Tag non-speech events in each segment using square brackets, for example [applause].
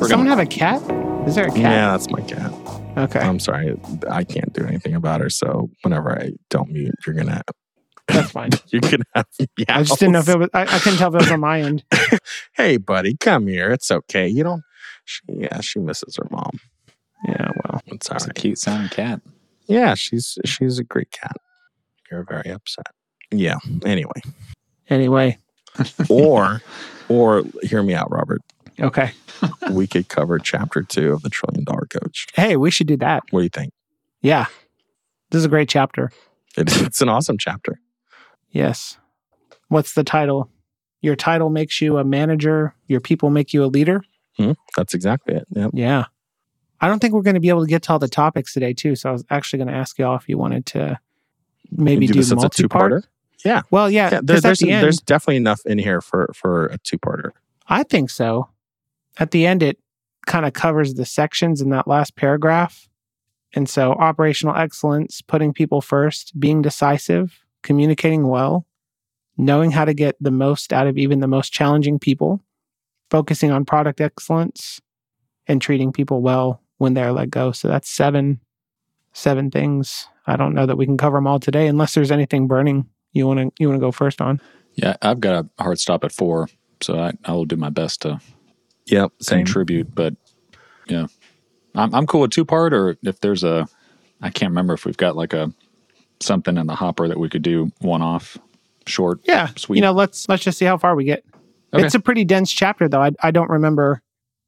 We're Someone gonna, have a cat? Is there a cat? Yeah, that's my cat. Okay. I'm sorry, I can't do anything about her. So whenever I don't mute, you're gonna That's fine. [laughs] you're gonna have. [laughs] Yeah. I just didn't know if it was, I, I couldn't tell if it was on my end. [laughs] Hey, buddy, come here. It's okay. You don't. She, yeah, she misses her mom. Yeah, well. It's all it's a cute sounding cat. Yeah, she's she's a great cat. You're very upset. Yeah. Anyway, Anyway, or or hear me out, Robert. Okay. [laughs] We could cover chapter two of the Trillion Dollar Coach. Hey, we should do that. What do you think? Yeah. This is a great chapter. It, it's an awesome chapter. Yes. What's the title? Your title makes you a manager, your people make you a leader. Hmm. That's exactly it. Yep. Yeah. I don't think we're going to be able to get to all the topics today, too. So I was actually going to ask y'all if you wanted to maybe do do, this a multi part. two-parter? Yeah. Well, yeah. Yeah, there, there's the there's definitely enough in here for for a two parter. I think so. At the end, it kind of covers the sections in that last paragraph. And so, operational excellence, putting people first, being decisive, communicating well, knowing how to get the most out of even the most challenging people, focusing on product excellence, and treating people well when they're let go. So, that's seven, seven things. I don't know that we can cover them all today, unless there's anything burning you want to you want to go first on. Yeah, I've got a hard stop at four, so I, I will do my best to Yep. Same. tribute, But yeah, I'm I'm cool with two part, or if there's a, I can't remember if we've got like a something in the hopper that we could do one off, short. Yeah, Sweet. You know, let's let's just see how far we get. Okay. It's a pretty dense chapter, though. I I don't remember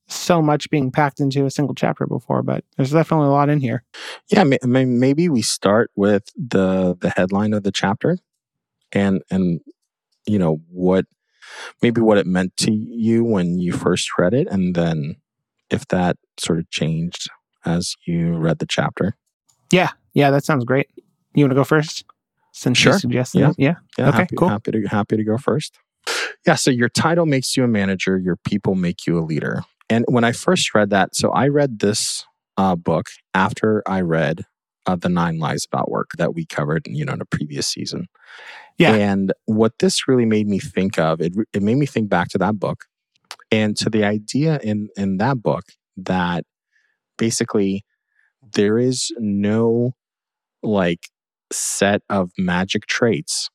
so much being packed into a single chapter before, but there's definitely a lot in here. Yeah. May, may- maybe we start with the the headline of the chapter, and and you know what maybe what it meant to you when you first read it, and then if that sort of changed as you read the chapter. Yeah, yeah, that sounds great. You want to go first? Since Sure. you suggested Yeah. Yeah. Yeah, Okay, happy, cool. Happy to happy to go first. Yeah, so your title makes you a manager, your people make you a leader. And when I first read that, so I read this uh, book after I read uh, the Nine Lies About Work that we covered, you know, in a previous season. Yeah. And what this really made me think of, it, it made me think back to that book and to the idea in in that book that basically there is no like set of magic traits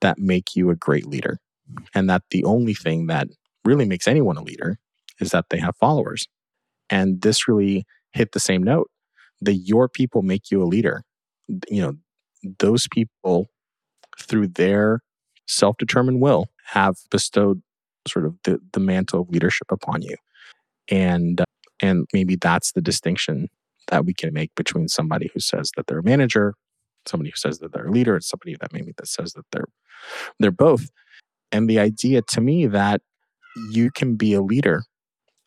that make you a great leader. And that the only thing that really makes anyone a leader is that they have followers. And this really hit the same note that your people make you a leader. You know, those people, through their self determined will, have bestowed sort of the, the mantle of leadership upon you. And, uh, and maybe that's the distinction that we can make between somebody who says that they're a manager somebody who says that they're a leader and somebody that maybe that says that they're they're both. And the idea to me that you can be a leader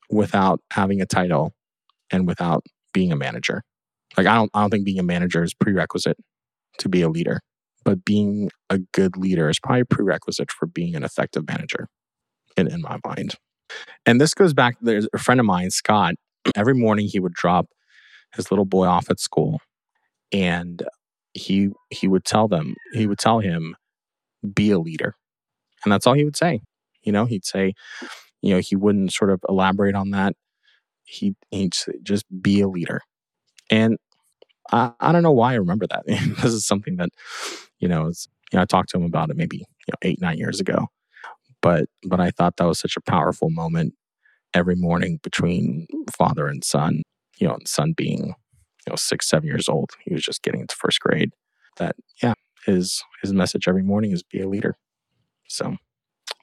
without having a title and without being a manager. Like i don't i don't think being a manager is prerequisite to be a leader but being a good leader is probably a prerequisite for being an effective manager in, in my mind. And this goes back there's a friend of mine scott [clears throat] every morning he would drop his little boy off at school and he he would tell them he would tell him be a leader. And that's all he would say. You know he'd say you know he wouldn't sort of elaborate on that. He he'd just be a leader. And I, I don't know why I remember that. [laughs] this is something that, you know, is, you know, I talked to him about it maybe you know, eight, nine years ago. But but I thought that was such a powerful moment every morning between father and son, you know, and son being, you know, six, seven years old. He was just getting into first grade. That yeah, his his message every morning is be a leader. So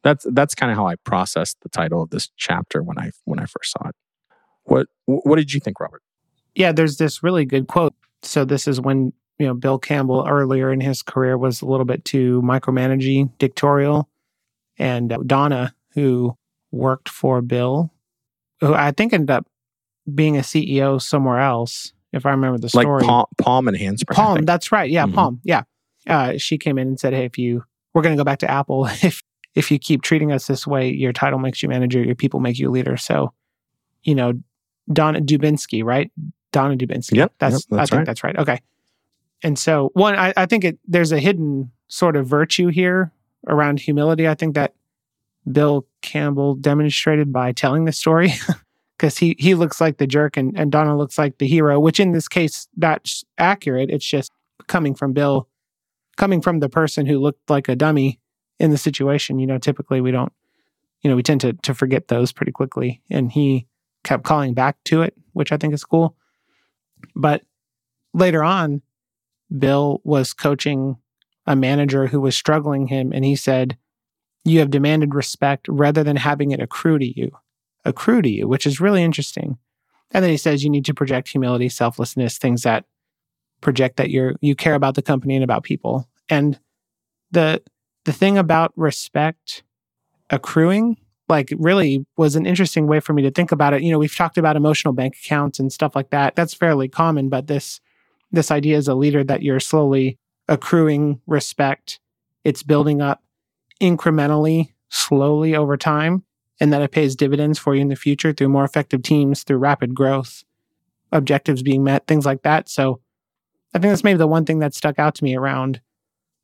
that's that's kind of how I processed the title of this chapter when I when I first saw it. What what did you think, Robert? Yeah, there's this really good quote. So this is when you know Bill Campbell earlier in his career was a little bit too micromanaging, dictatorial, and uh, Donna, who worked for Bill, who I think ended up being a CEO somewhere else, if I remember the Like story. Palm, Palm and Handspring. Palm, that's right. Yeah, Mhm. Palm. Yeah. Uh, she came in and said, "Hey, if you we're going to go back to Apple, [laughs] if if you keep treating us this way, your title makes you manager, your people make you leader." So, you know, Donna Dubinsky, right? Donna Dubinsky. Yep, that's, yep, that's I think right. that's right. Okay. And so, one, I, I think it there's a hidden sort of virtue here around humility. I think that Bill Campbell demonstrated by telling the story, [laughs] because he he looks like the jerk and, and Donna looks like the hero, which in this case that's accurate. It's just coming from Bill, coming from the person who looked like a dummy in the situation. You know, typically we don't, you know, we tend to to forget those pretty quickly, and he kept calling back to it, which I think is cool. But later on, Bill was coaching a manager who was struggling him, and he said, "You have demanded respect rather than having it accrue to you." accrue to you, which is really interesting. And then he says you need to project humility, selflessness, things that project that you're you care about the company and about people. And the the thing about respect accruing like really was an interesting way for me to think about it. You know, we've talked about emotional bank accounts and stuff like that. That's fairly common, but this this idea as a leader that you're slowly accruing respect, it's building up incrementally, slowly over time and that it pays dividends for you in the future through more effective teams, through rapid growth, objectives being met, things like that. So I think that's maybe the one thing that stuck out to me around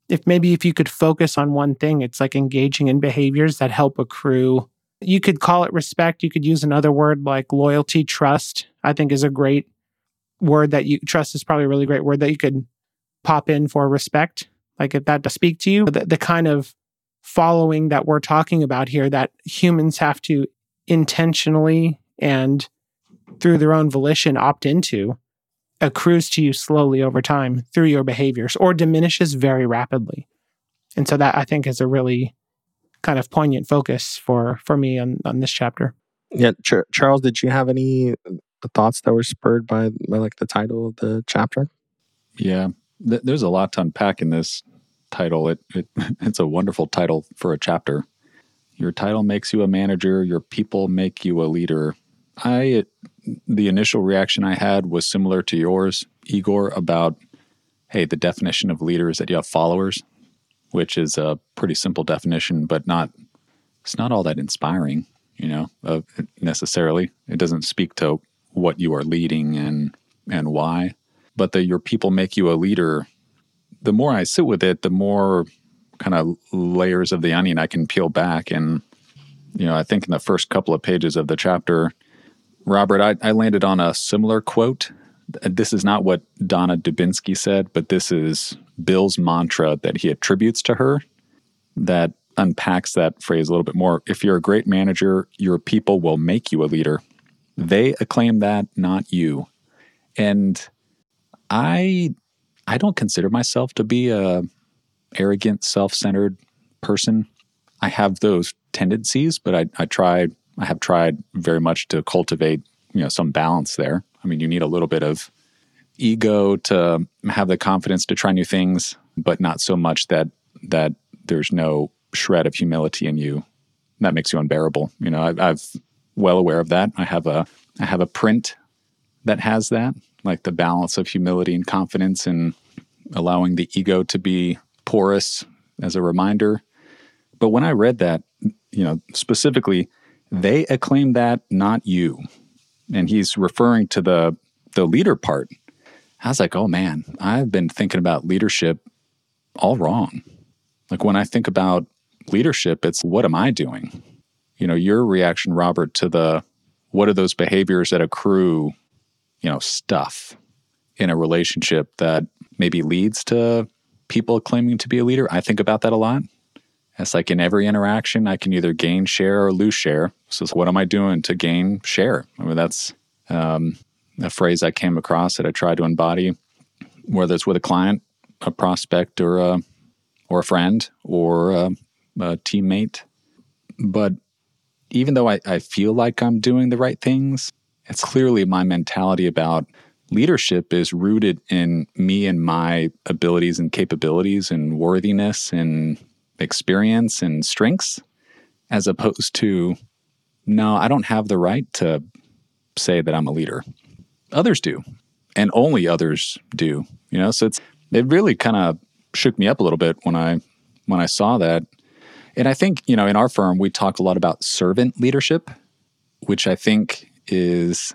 if maybe if you could focus on one thing, it's like engaging in behaviors that help accrue. You could call it respect. You could use another word like loyalty, trust, I think is a great word that you trust is probably a really great word that you could pop in for respect. Like if that to speak to you, the, the kind of following that we're talking about here that humans have to intentionally and through their own volition opt into accrues to you slowly over time through your behaviors or diminishes very rapidly. And so that I think is a really kind of poignant focus for for me on on this chapter. Yeah, Ch- Charles, did you have any uh, thoughts that were spurred by, by like the title of the chapter? Yeah, th- there's a lot to unpack in this title. It, it [laughs] it's a wonderful title for a chapter. Your title makes you a manager. Your people make you a leader. I it, the initial reaction I had was similar to yours, Igor, about hey, the definition of leader is that you have followers, which is a pretty simple definition, but not it's not all that inspiring, you know, uh, necessarily. It doesn't speak to what you are leading and and why. But that your people make you a leader the more I sit with it, the more kind of layers of the onion I can peel back. And, you know, I think in the first couple of pages of the chapter, Robert, I, I landed on a similar quote. This is not what Donna Dubinsky said, but this is Bill's mantra that he attributes to her that unpacks that phrase a little bit more. If you're a great manager, your people will make you a leader. They acclaim that, not you. And I I don't consider myself to be a arrogant, self-centered person. I have those tendencies, but I, I try I have tried very much to cultivate, you know, some balance there. I mean, you need a little bit of ego to have the confidence to try new things, but not so much that that there's no shred of humility in you. That makes you unbearable. You know, I, I've well aware of that. I have a I have a print that has that, like the balance of humility and confidence and allowing the ego to be porous as a reminder. But when I read that, you know, specifically, they acclaim that, not you. And he's referring to the the leader part. I was like, oh man, I've been thinking about leadership all wrong. Like when I think about leadership, it's what am I doing? You know, your reaction, Robert, to the what are those behaviors that accrue you know, stuff in a relationship that maybe leads to people claiming to be a leader. I think about that a lot. It's like in every interaction, I can either gain share or lose share. So, what am I doing to gain share? I mean, that's um, a phrase I came across that I try to embody, whether it's with a client, a prospect, or a or a friend, or a, a teammate. But even though I, I feel like I'm doing the right things, it's clearly my mentality about leadership is rooted in me and my abilities and capabilities and worthiness and experience and strengths, as opposed to, no, I don't have the right to say that I'm a leader. Others do, and only others do. You know, so it's it really kind of shook me up a little bit when I when I saw that. And I think, you know, in our firm, we talk a lot about servant leadership, which I think is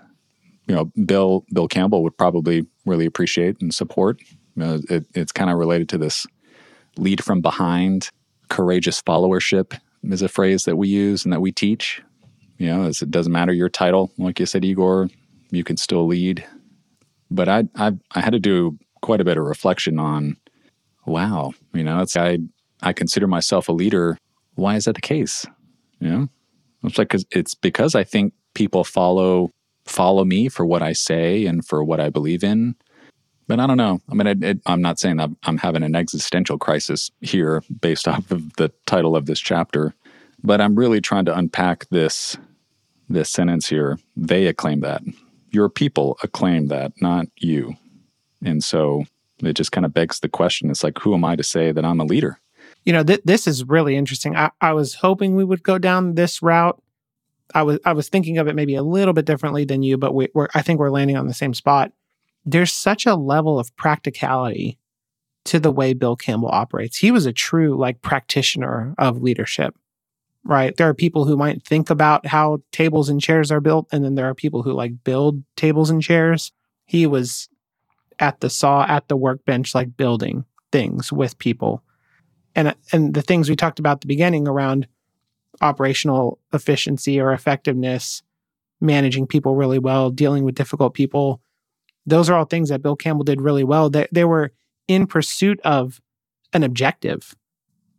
you know Bill Bill Campbell would probably really appreciate and support. You know, it, it's kind of related to this lead from behind, courageous followership is a phrase that we use and that we teach. You know, it doesn't matter your title. Like you said, Igor, you can still lead. But I, I, I had to do quite a bit of reflection on, wow, you know, it's I, I consider myself a leader. Why is that the case? You know, it's like it's because I think people follow follow me for what I say and for what I believe in. But I don't know. I mean, it, it, I'm not saying I'm, I'm having an existential crisis here based off of the title of this chapter, but I'm really trying to unpack this this sentence here. They acclaim that. Your people acclaim that, not you. And so it just kind of begs the question. It's like, who am I to say that I'm a leader? You know, th- this is really interesting. I-, I was hoping we would go down this route I was I was thinking of it maybe a little bit differently than you, but we, are I think we're landing on the same spot. There's such a level of practicality to the way Bill Campbell operates. He was a true like practitioner of leadership, right? There are people who might think about how tables and chairs are built, and then there are people who like build tables and chairs. He was at the saw at the workbench, like building things with people, and and the things we talked about at the beginning around operational efficiency or effectiveness, managing people really well, dealing with difficult people. Those are all things that Bill Campbell did really well. They, they were in pursuit of an objective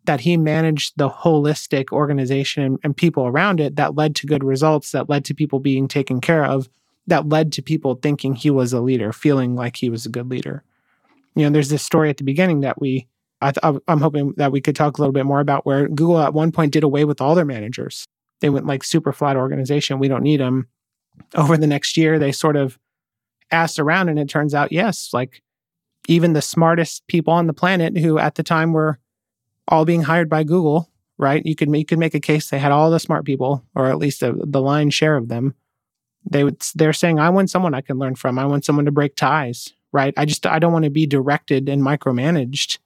that he managed the holistic organization and, and, people around it that led to good results, that led to people being taken care of, that led to people thinking he was a leader, feeling like he was a good leader. You know, there's this story at the beginning that we I th- I'm hoping that we could talk a little bit more about where Google at one point did away with all their managers. They went like super flat organization. We don't need them. Over the next year, they sort of asked around, and it turns out, yes, like even the smartest people on the planet who at the time were all being hired by Google, right? You could you could make a case they had all the smart people, or at least a, the lion's share of them. They would they're saying, I want someone I can learn from. I want someone to break ties, right? I just I don't want to be directed and micromanaged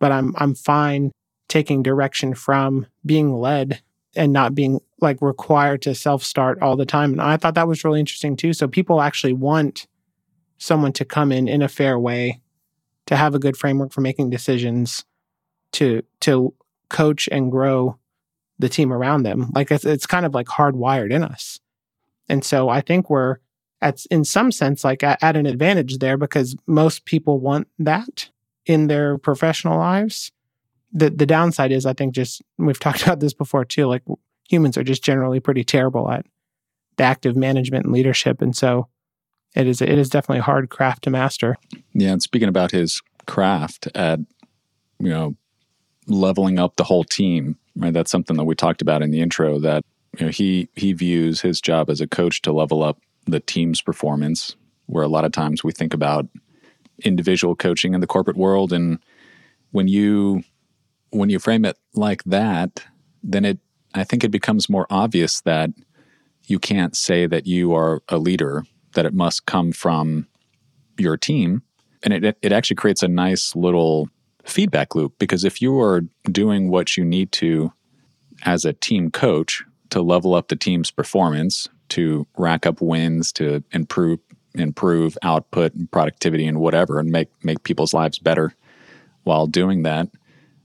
but I'm I'm fine taking direction from being led and not being like required to self start all the time. And I thought that was really interesting too. So people actually want someone to come in in a fair way, to have a good framework for making decisions, to to coach and grow the team around them. Like it's, it's kind of like hardwired in us. And so I think we're at in some sense like at, at an advantage there because most people want that in their professional lives. The the downside is I think just we've [laughs] talked about this before too, like humans are just generally pretty terrible at the active management and leadership. And so it is it is definitely a hard craft to master. Yeah, and speaking about his craft at you know leveling up the whole team, right? That's something that we talked about in the intro that you know he he views his job as a coach to level up the team's performance where a lot of times we think about individual coaching in the corporate world and when you when you frame it like that then it i think it becomes more obvious that you can't say that you are a leader that it must come from your team and it it actually creates a nice little feedback loop because if you are doing what you need to as a team coach to level up the team's performance to rack up wins to improve improve output and productivity and whatever and make make people's lives better while doing that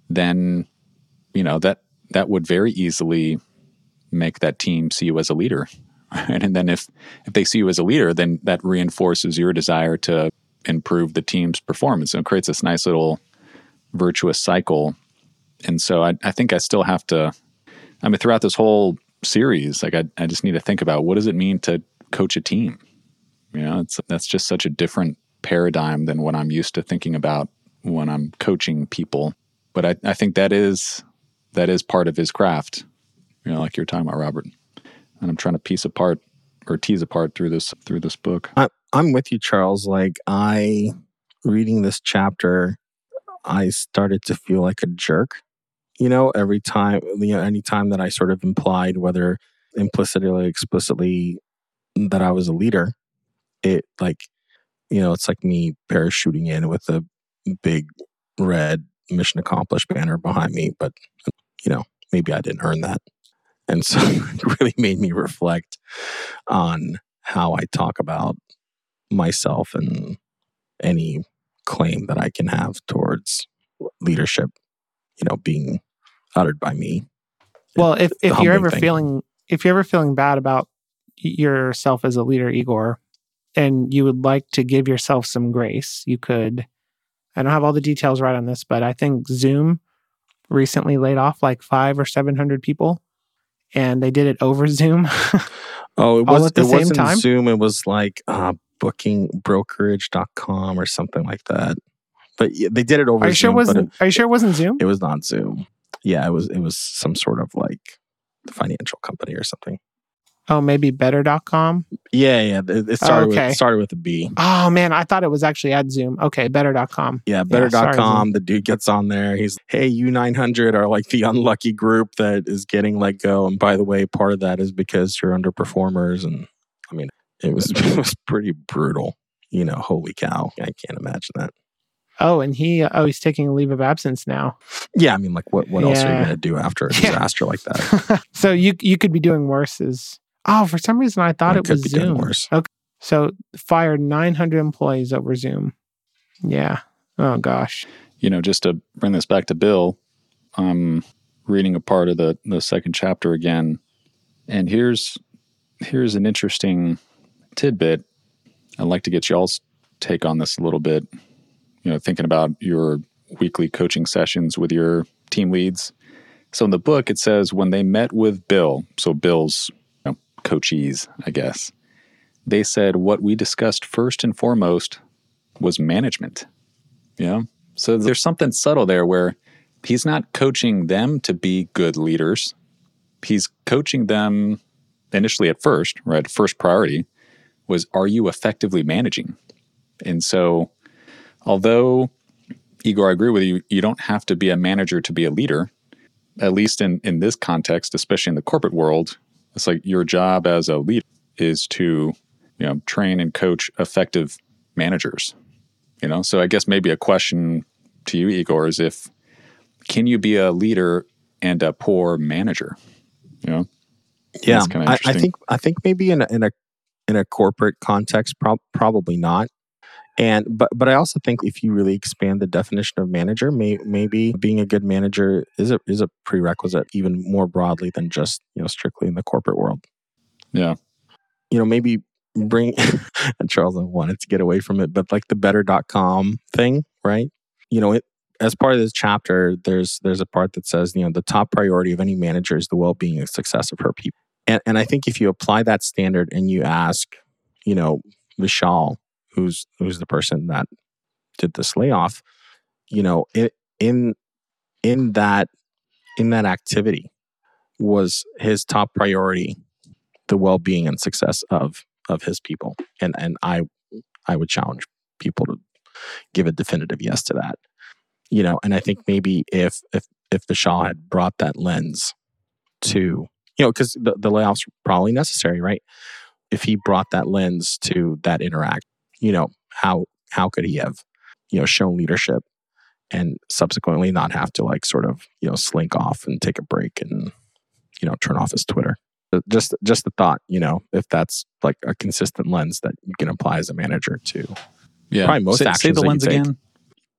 then you know that that would very easily make that team see you as a leader right? [laughs] and then if if they see you as a leader then that reinforces your desire to improve the team's performance and creates this nice little virtuous cycle and so I, I think i still have to i mean throughout this whole series like I, I just need to think about what does it mean to coach a team you know, it's that's just such a different paradigm than what I'm used to thinking about when I'm coaching people. But I, I think that is that is part of his craft. You know, like you're talking about, Robert. And I'm trying to piece apart or tease apart through this through this book. I, I'm with you, Charles. Like I reading this chapter, I started to feel like a jerk. You know, every time, you know, any time that I sort of implied, whether implicitly or explicitly, that I was a leader, it like you know it's like me parachuting in with a big red mission accomplished banner behind me but you know maybe i didn't earn that and so [laughs] it really made me reflect on how i talk about myself and any claim that i can have towards leadership you know being uttered by me well if, if you're ever thing. feeling if you're ever feeling bad about yourself as a leader, Igor, and you would like to give yourself some grace, you could. I don't have all the details right on this, but I think Zoom recently laid off like five or 700 people and they did it over [laughs] Zoom. oh, it all was at the it same wasn't time? Zoom. It was like uh, bookingbrokerage.com or something like that. But yeah, they did it over Are you sure it Zoom. but wasn't? Are you sure it wasn't Zoom? it, it was not Zoom. Yeah, it was it was some sort of like financial company or something. Oh, maybe better.com. Yeah, yeah. It, it started okay. with started with a B. Oh man, I thought it was actually at Zoom. Okay, better.com. Yeah, better.com. the dude gets on there. He's, hey, you 900 are like the unlucky group that is getting let go. And by the way, part of that is because you're underperformers. And I mean, it was, [laughs] [laughs] it was pretty brutal. You know, holy cow. I can't imagine that. Oh, and he oh he's taking a leave of absence now. Yeah, I mean, like, what, what else are you going to do after a [laughs] Yeah. disaster like that? so you you could be doing worse. Is oh for some reason I thought I it could was be doing Zoom. worse. Okay, so fired 900 employees over Zoom. Yeah. Oh gosh. you know, just to bring this back to Bill, I'm reading a part of the the second chapter again, and here's here's an interesting tidbit. I'd like to get y'all's take on this a little bit. You know, thinking about your weekly coaching sessions with your team leads. So in the book, it says when they met with Bill, so Bill's you know, coachees, I guess, they said what we discussed first and foremost was management. Yeah. So there's something subtle there where he's not coaching them to be good leaders. He's coaching them initially at first, right? First priority was are you effectively managing? And so, although, Igor, I agree with you, you don't have to be a manager to be a leader, at least in, in this context, especially in the corporate world. It's like your job as a leader is to, you know, train and coach effective managers. You know, so I guess maybe a question to you, Igor, is if can you be a leader and a poor manager? You know, Yeah, I, I think I think maybe in a in a in a corporate context, prob- probably not. And but but I also think if you really expand the definition of manager, may, maybe being a good manager is a is a prerequisite even more broadly than just you know strictly in the corporate world. Yeah. you know maybe bring and [laughs] Charles wanted to get away from it, but like the better.com thing, right? You know, it, as part of this chapter, there's there's a part that says, you know, the top priority of any manager is the well-being and success of her people. And and I think if you apply that standard and you ask, you know, Vishal, who's who's the person that did this layoff, you know, in in in that in that activity was his top priority the well-being and success of of his people. And and i i would challenge people to give a definitive yes to that you know. And i think maybe if if if the had brought that lens to you know because the, the layoffs probably necessary right if he brought that lens to that interact you know how how could he have you know shown leadership and subsequently not have to like sort of you know slink off and take a break and you know turn off his twitter just just the thought you know if that's like a consistent lens that you can apply as a manager to yeah. Probably most say, say the lens again.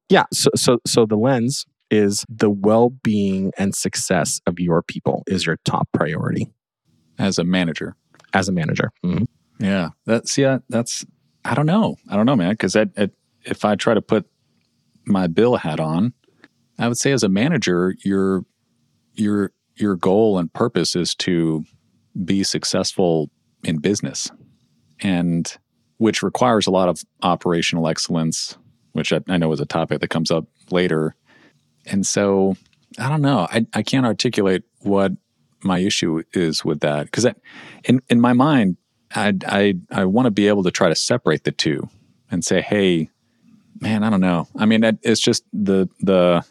yeah so so so the lens is the well-being and success of your people is your top priority as a manager. as a manager Mhm. Yeah, that's yeah, that's I don't know, I don't know, man, because if I try to put my Bill hat on, I would say as a manager, your your your goal and purpose is to be successful in business, and which requires a lot of operational excellence, which I, I know is a topic that comes up later. And so I don't know, I I can't articulate what my issue is with that because in in my mind I I I want to be able to try to separate the two and say, hey, man, I don't know. I mean, it's just the the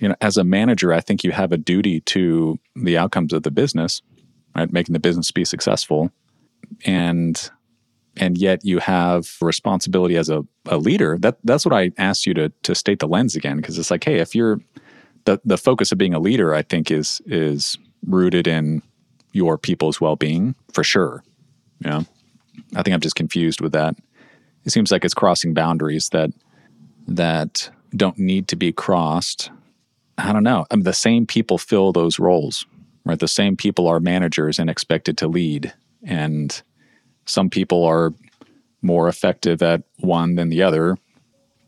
you know, as a manager, I think you have a duty to the outcomes of the business, right? Making the business be successful, and and yet you have responsibility as a, a leader. That that's what I asked you to to state the lens again because it's like, hey, if you're the the focus of being a leader, I think is is rooted in your people's well being for sure. Yeah. I think I'm just confused with that. It seems like it's crossing boundaries that that don't need to be crossed. I don't know. I mean, the same people fill those roles. right? The same people are managers and expected to lead. And some people are more effective at one than the other.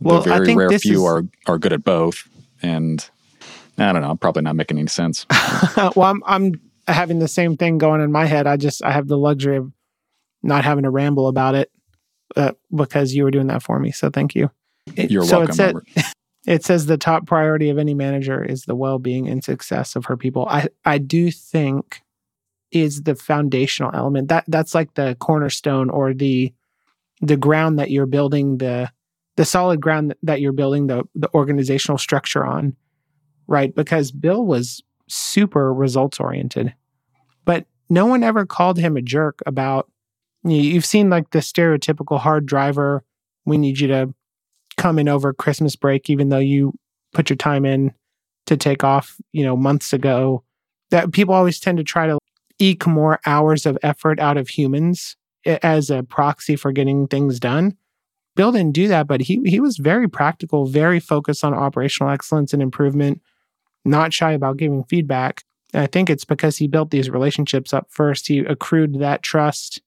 Well, the I very think rare few is- are, are good at both. And I don't know, I'm probably not making any sense. [laughs] well, I'm I'm having the same thing going in my head. I just I have the luxury of not having to ramble about it uh, because you were doing that for me. So thank you. It- You're so welcome, It, said, [laughs] it says the top priority of any manager is the well-being and success of her people. I I do think is the foundational element. That that's like the cornerstone or the the ground that you're building the the solid ground that you're building the the organizational structure on right? Because bill was super results oriented but no one ever called him a jerk about you- you've seen like the stereotypical hard driver we need you to come in over christmas break even though you put your time in to take off you know months ago. That people always tend to try to eke more hours of effort out of humans as a proxy for getting things done bill didn't do that but he he was very practical very focused on operational excellence and improvement not shy about giving feedback. And I think it's because he built these relationships up first. He accrued that trust,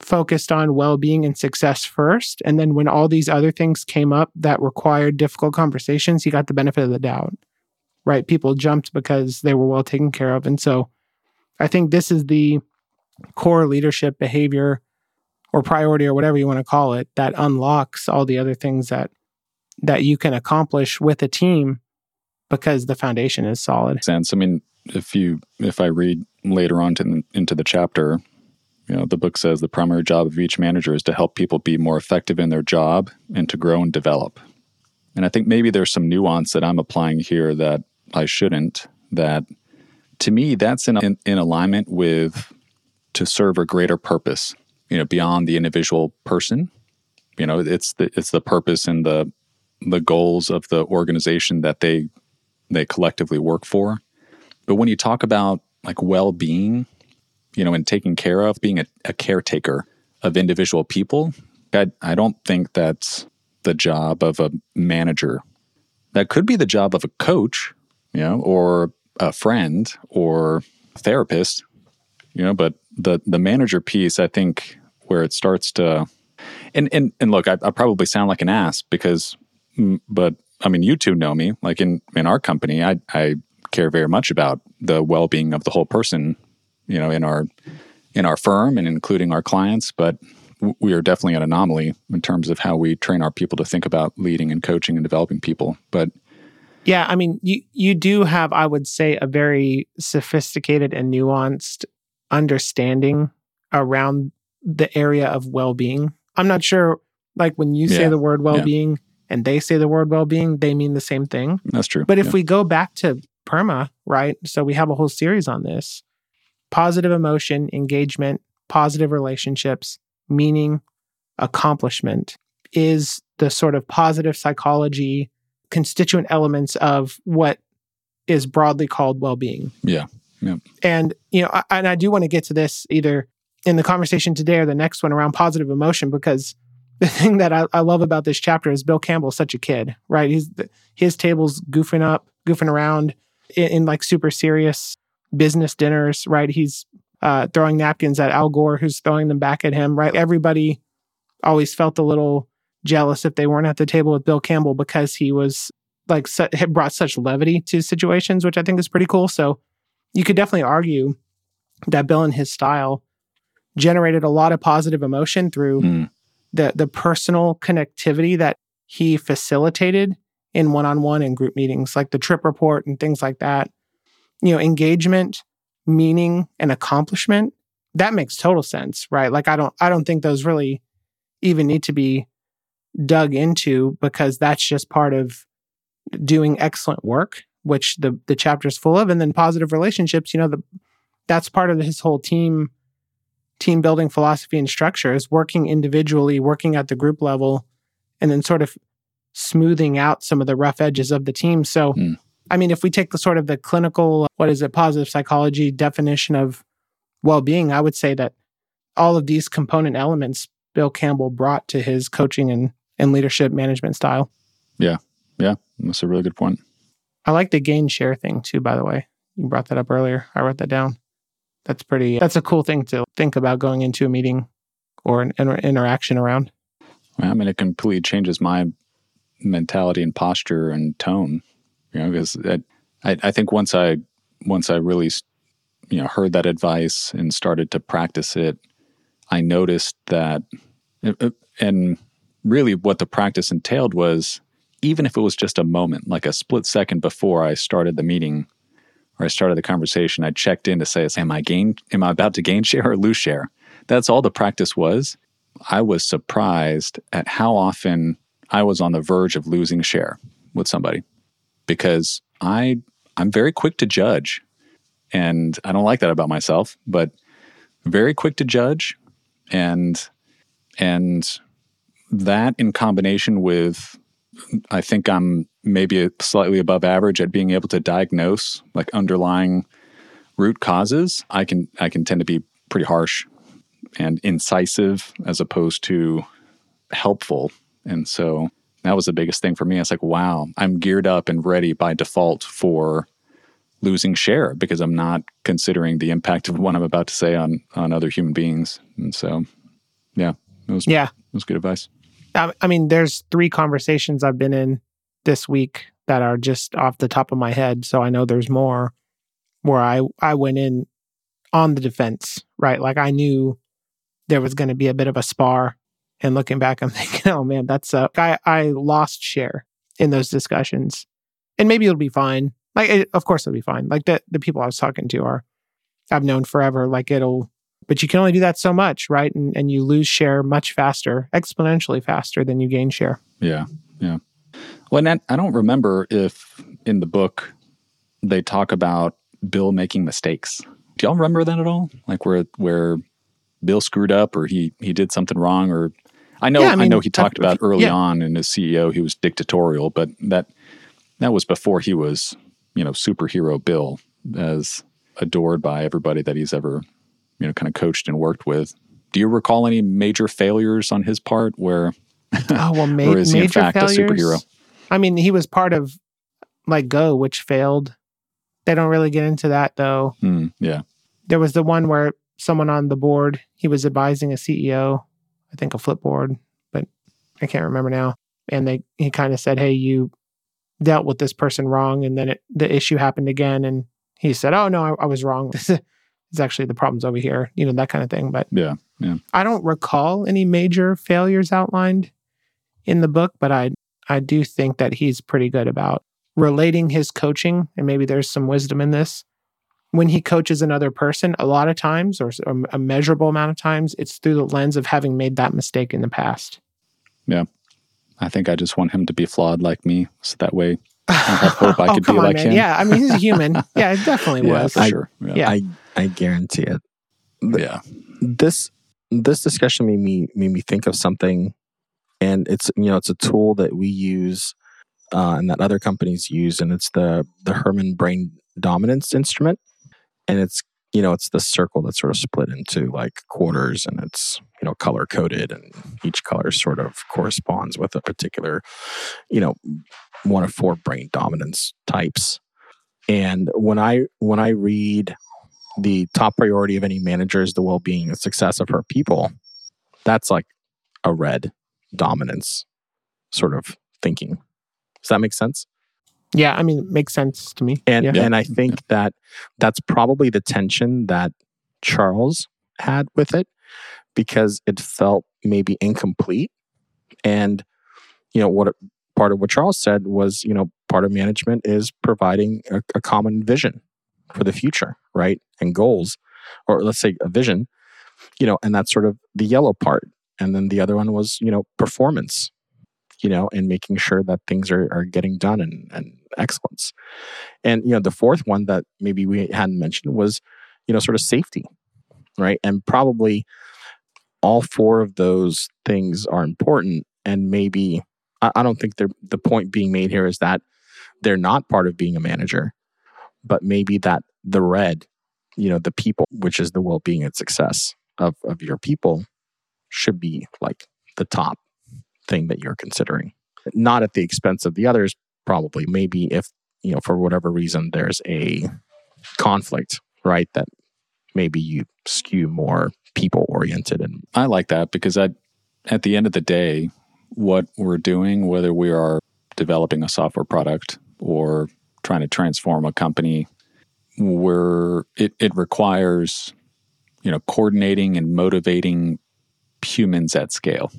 focused on well being and success first. And then when all these other things came up that required difficult conversations, he got the benefit of the doubt, right? People jumped because they were well taken care of. And so I think this is the core leadership behavior or priority or whatever you want to call it that unlocks all the other things that that you can accomplish with a team because the foundation is solid. sense. I mean, if you if I read later on to into the chapter, you know, the book says the primary job of each manager is to help people be more effective in their job and to grow and develop. And I think maybe there's some nuance that I'm applying here that I shouldn't. That to me, that's in in, in alignment with to serve a greater purpose. You know, beyond the individual person. You know, it's the it's the purpose and the the goals of the organization that they they collectively work for. But when you talk about like well being, you know, and taking care of, being a, a caretaker of individual people, I, I don't think that's the job of a manager. That could be the job of a coach, you know, or a friend or a therapist, you know, but the the manager piece, I think, where it starts to and and and look, I, I probably sound like an ass because, mm, but I mean, you two know me. Like in in our company, I I care very much about the well being of the whole person, you know, in our in our firm and including our clients. But we are definitely an anomaly in terms of how we train our people to think about leading and coaching and developing people. But Yeah, I mean, you you do have, I would say, a very sophisticated and nuanced understanding around the area of well-being. I'm not sure, like when you say the word well-being and they say the word well-being, they mean the same thing. that's true. But if Yeah. we go back to PERMA, right? So we have a whole series on this positive emotion, engagement, positive relationships, meaning, accomplishment is the sort of positive psychology constituent elements of what is broadly called well being. Yeah. Yeah. And, you know, I, and I do want to get to this either in the conversation today or the next one around positive emotion because [laughs] the thing that I, I love about this chapter is Bill Campbell's such a kid, right? He's his table's goofing up, goofing around in, in like super serious business dinners, right? He's uh, throwing napkins at Al Gore, who's throwing them back at him, right? Everybody always felt a little jealous if they weren't at the table with Bill Campbell because he was like su- had brought such levity to situations, which I think is pretty cool. So you could definitely argue that Bill and his style generated a lot of positive emotion through Mm. the the personal connectivity that he facilitated in one-on-one and group meetings like the trip report and things like that you know engagement meaning and accomplishment that makes total sense right like i don't i don't think those really even need to be dug into because that's just part of doing excellent work which the the chapter is full of and then positive relationships you know the that's part of his whole team team building philosophy and structure is working individually working at the group level and then sort of smoothing out some of the rough edges of the team so Mm. i mean if we take the sort of the clinical what is it positive psychology definition of well-being i would say that all of these component elements bill campbell brought to his coaching and, and leadership management style Yeah, Yeah. that's a really good point. i like the gain share thing too by the way You brought that up earlier. I wrote that down. That's pretty, that's a cool thing to think about going into a meeting or an inter- interaction around. I mean, it completely changes my mentality and posture and tone, you know, because I, I think once I, once I really, you know, heard that advice and started to practice it, I noticed that, and really what the practice entailed was even if it was just a moment, like a split second before I started the meeting or I started the conversation, I checked in to say, "Am I gain? Am I about to gain [laughs] share or lose share?" That's all the practice was. I was surprised at how often I was on the verge of losing share with somebody because I I'm very quick to judge, and I don't like that about myself, but very quick to judge, and and that in combination with I think I'm maybe slightly above average at being able to diagnose like underlying root causes. I can I can tend to be pretty harsh and incisive as opposed to helpful. And so that was the biggest thing for me. It's like, wow, I'm geared up and ready by default for losing share because I'm not considering the impact of what I'm about to say on on other human beings. And so, yeah, it was yeah, it was good advice. I mean, there's three conversations I've been in this week that are just off the top of my head. So I know there's more where I, I went in on the defense, right? Like I knew there was going to be a bit of a spar. And looking back, I'm [laughs] thinking, oh man, that's a, I, I lost share in those discussions. And maybe it'll be fine. Like, it, of course it'll be fine. Like the, the people I was talking to are, I've known forever. Like it'll, but you can only do that so much, right? And, and you lose share much faster, exponentially faster than you gain share. Yeah. Yeah. Well, and I don't remember if in the book they talk about Bill making mistakes. Do y'all remember that at all? Like where where Bill screwed up or he he did something wrong or I know yeah, I, mean, I, know he talked about early yeah. on in his CEO he was dictatorial, but that that was before he was, you know, superhero Bill as adored by everybody that he's ever you know kind of coached and worked with. Do you recall any major failures on his part where oh well, [laughs] ma- or is he in fact failures? a superhero? I mean, he was part of like Go, which failed. They don't really get into that though. Mm, yeah. There was the one where someone on the board, he was advising a CEO, I think a Flipboard, but I can't remember now. And they he kind of said, "Hey, you dealt with this person wrong," and then it, the issue happened again, and he said, "Oh no, I, I was wrong. [laughs] it's actually the problem's over here, you know, that kind of thing. But yeah, yeah. I don't recall any major failures outlined in the book, but I I do think that he's pretty good about relating his coaching, and maybe there's some wisdom in this. When he coaches another person, a lot of times, or a measurable amount of times, it's through the lens of having made that mistake in the past. Yeah. I think I just want him to be flawed like me. So that way I hope I oh, could come be on, like man. him. Yeah. I mean, he's a [laughs] human. yeah, it definitely yeah, was. for I- sure. Yeah. Yeah. I I guarantee it. yeah. This this discussion made me made me think of something, and it's you know it's a tool that we use uh, and that other companies use, and it's the the Herrmann Brain Dominance instrument, and it's you know it's the circle that's sort of split into like quarters, and it's you know color coded, and each color sort of corresponds with a particular you know one of four brain dominance types. And when I when I read the top priority of any manager is the well-being and success of her people, that's like a red dominance sort of thinking. Does that make sense? Yeah, I mean, it makes sense to me. And yeah. and I think that that's probably the tension that Charles had with it because it felt maybe incomplete. And you know what part of what Charles said was, you know, part of management is providing a, a common vision for the future, right? And goals, or let's say a vision, you know, and that's sort of the yellow part. And then the other one was, you know, performance, you know, and making sure that things are, are getting done and, and excellence. And, you know, the fourth one that maybe we hadn't mentioned was, you know, sort of safety, right? And probably all four of those things are important. And maybe, I, I don't think the point being made here is that they're not part of being a manager but maybe that the red, you know, the people, which is the well being and success of, of your people, should be like the top thing that you're considering. Not at the expense of the others, probably. Maybe if, you know, for whatever reason, there's a conflict, right? That maybe you skew more people oriented and I like that because I, at the end of the day, what we're doing, whether we are developing a software product or trying to transform a company, we're it, it requires, you know, coordinating and motivating humans at scale.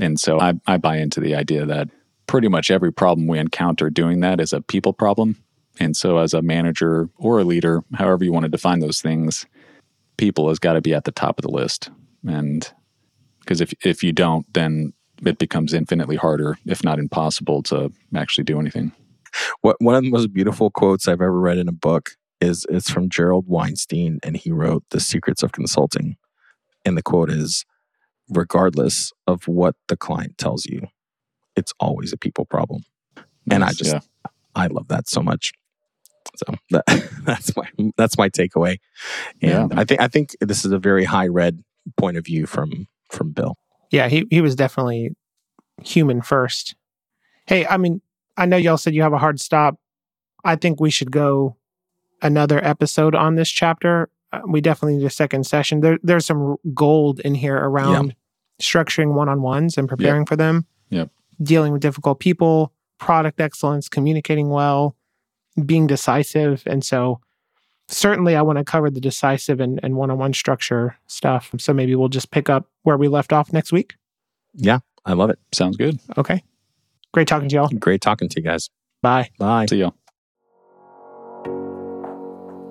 And so I, I buy into the idea that pretty much every problem we encounter doing that is a people problem. And so as a manager or a leader, however you want to define those things, people has got to be at the top of the list. And because if if you don't, then it becomes infinitely harder, if not impossible, to actually do anything. what one of the most beautiful quotes I've ever read in a book is it's from Gerald Weinstein and he wrote The Secrets of Consulting. And the quote is regardless of what the client tells you, it's always a people problem. And I just yeah. I love that so much. So that, [laughs] that's my that's my takeaway. And Yeah. I think I think this is a very high red point of view from from Bill. Yeah, he he was definitely human first. Hey, I mean, I know y'all said you have a hard stop. I think we should go another episode on this chapter. Uh, we definitely need a second session. There, there's some gold in here around structuring one-on-ones and preparing for them. Yep. Dealing with difficult people, product excellence, communicating well, being decisive, and so certainly I want to cover the decisive and, and one-on-one structure stuff. So maybe we'll just pick up where we left off next week. Yeah, I love it. Sounds good. Okay. Great talking to y'all. Great talking to you guys. Bye. Bye. See ya.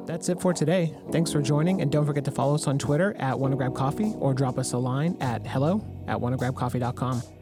That's it for today. Thanks for joining, and don't forget to follow us on Twitter at WannaGrabCoffee or drop us a line at hello at WannaGrabCoffee.com.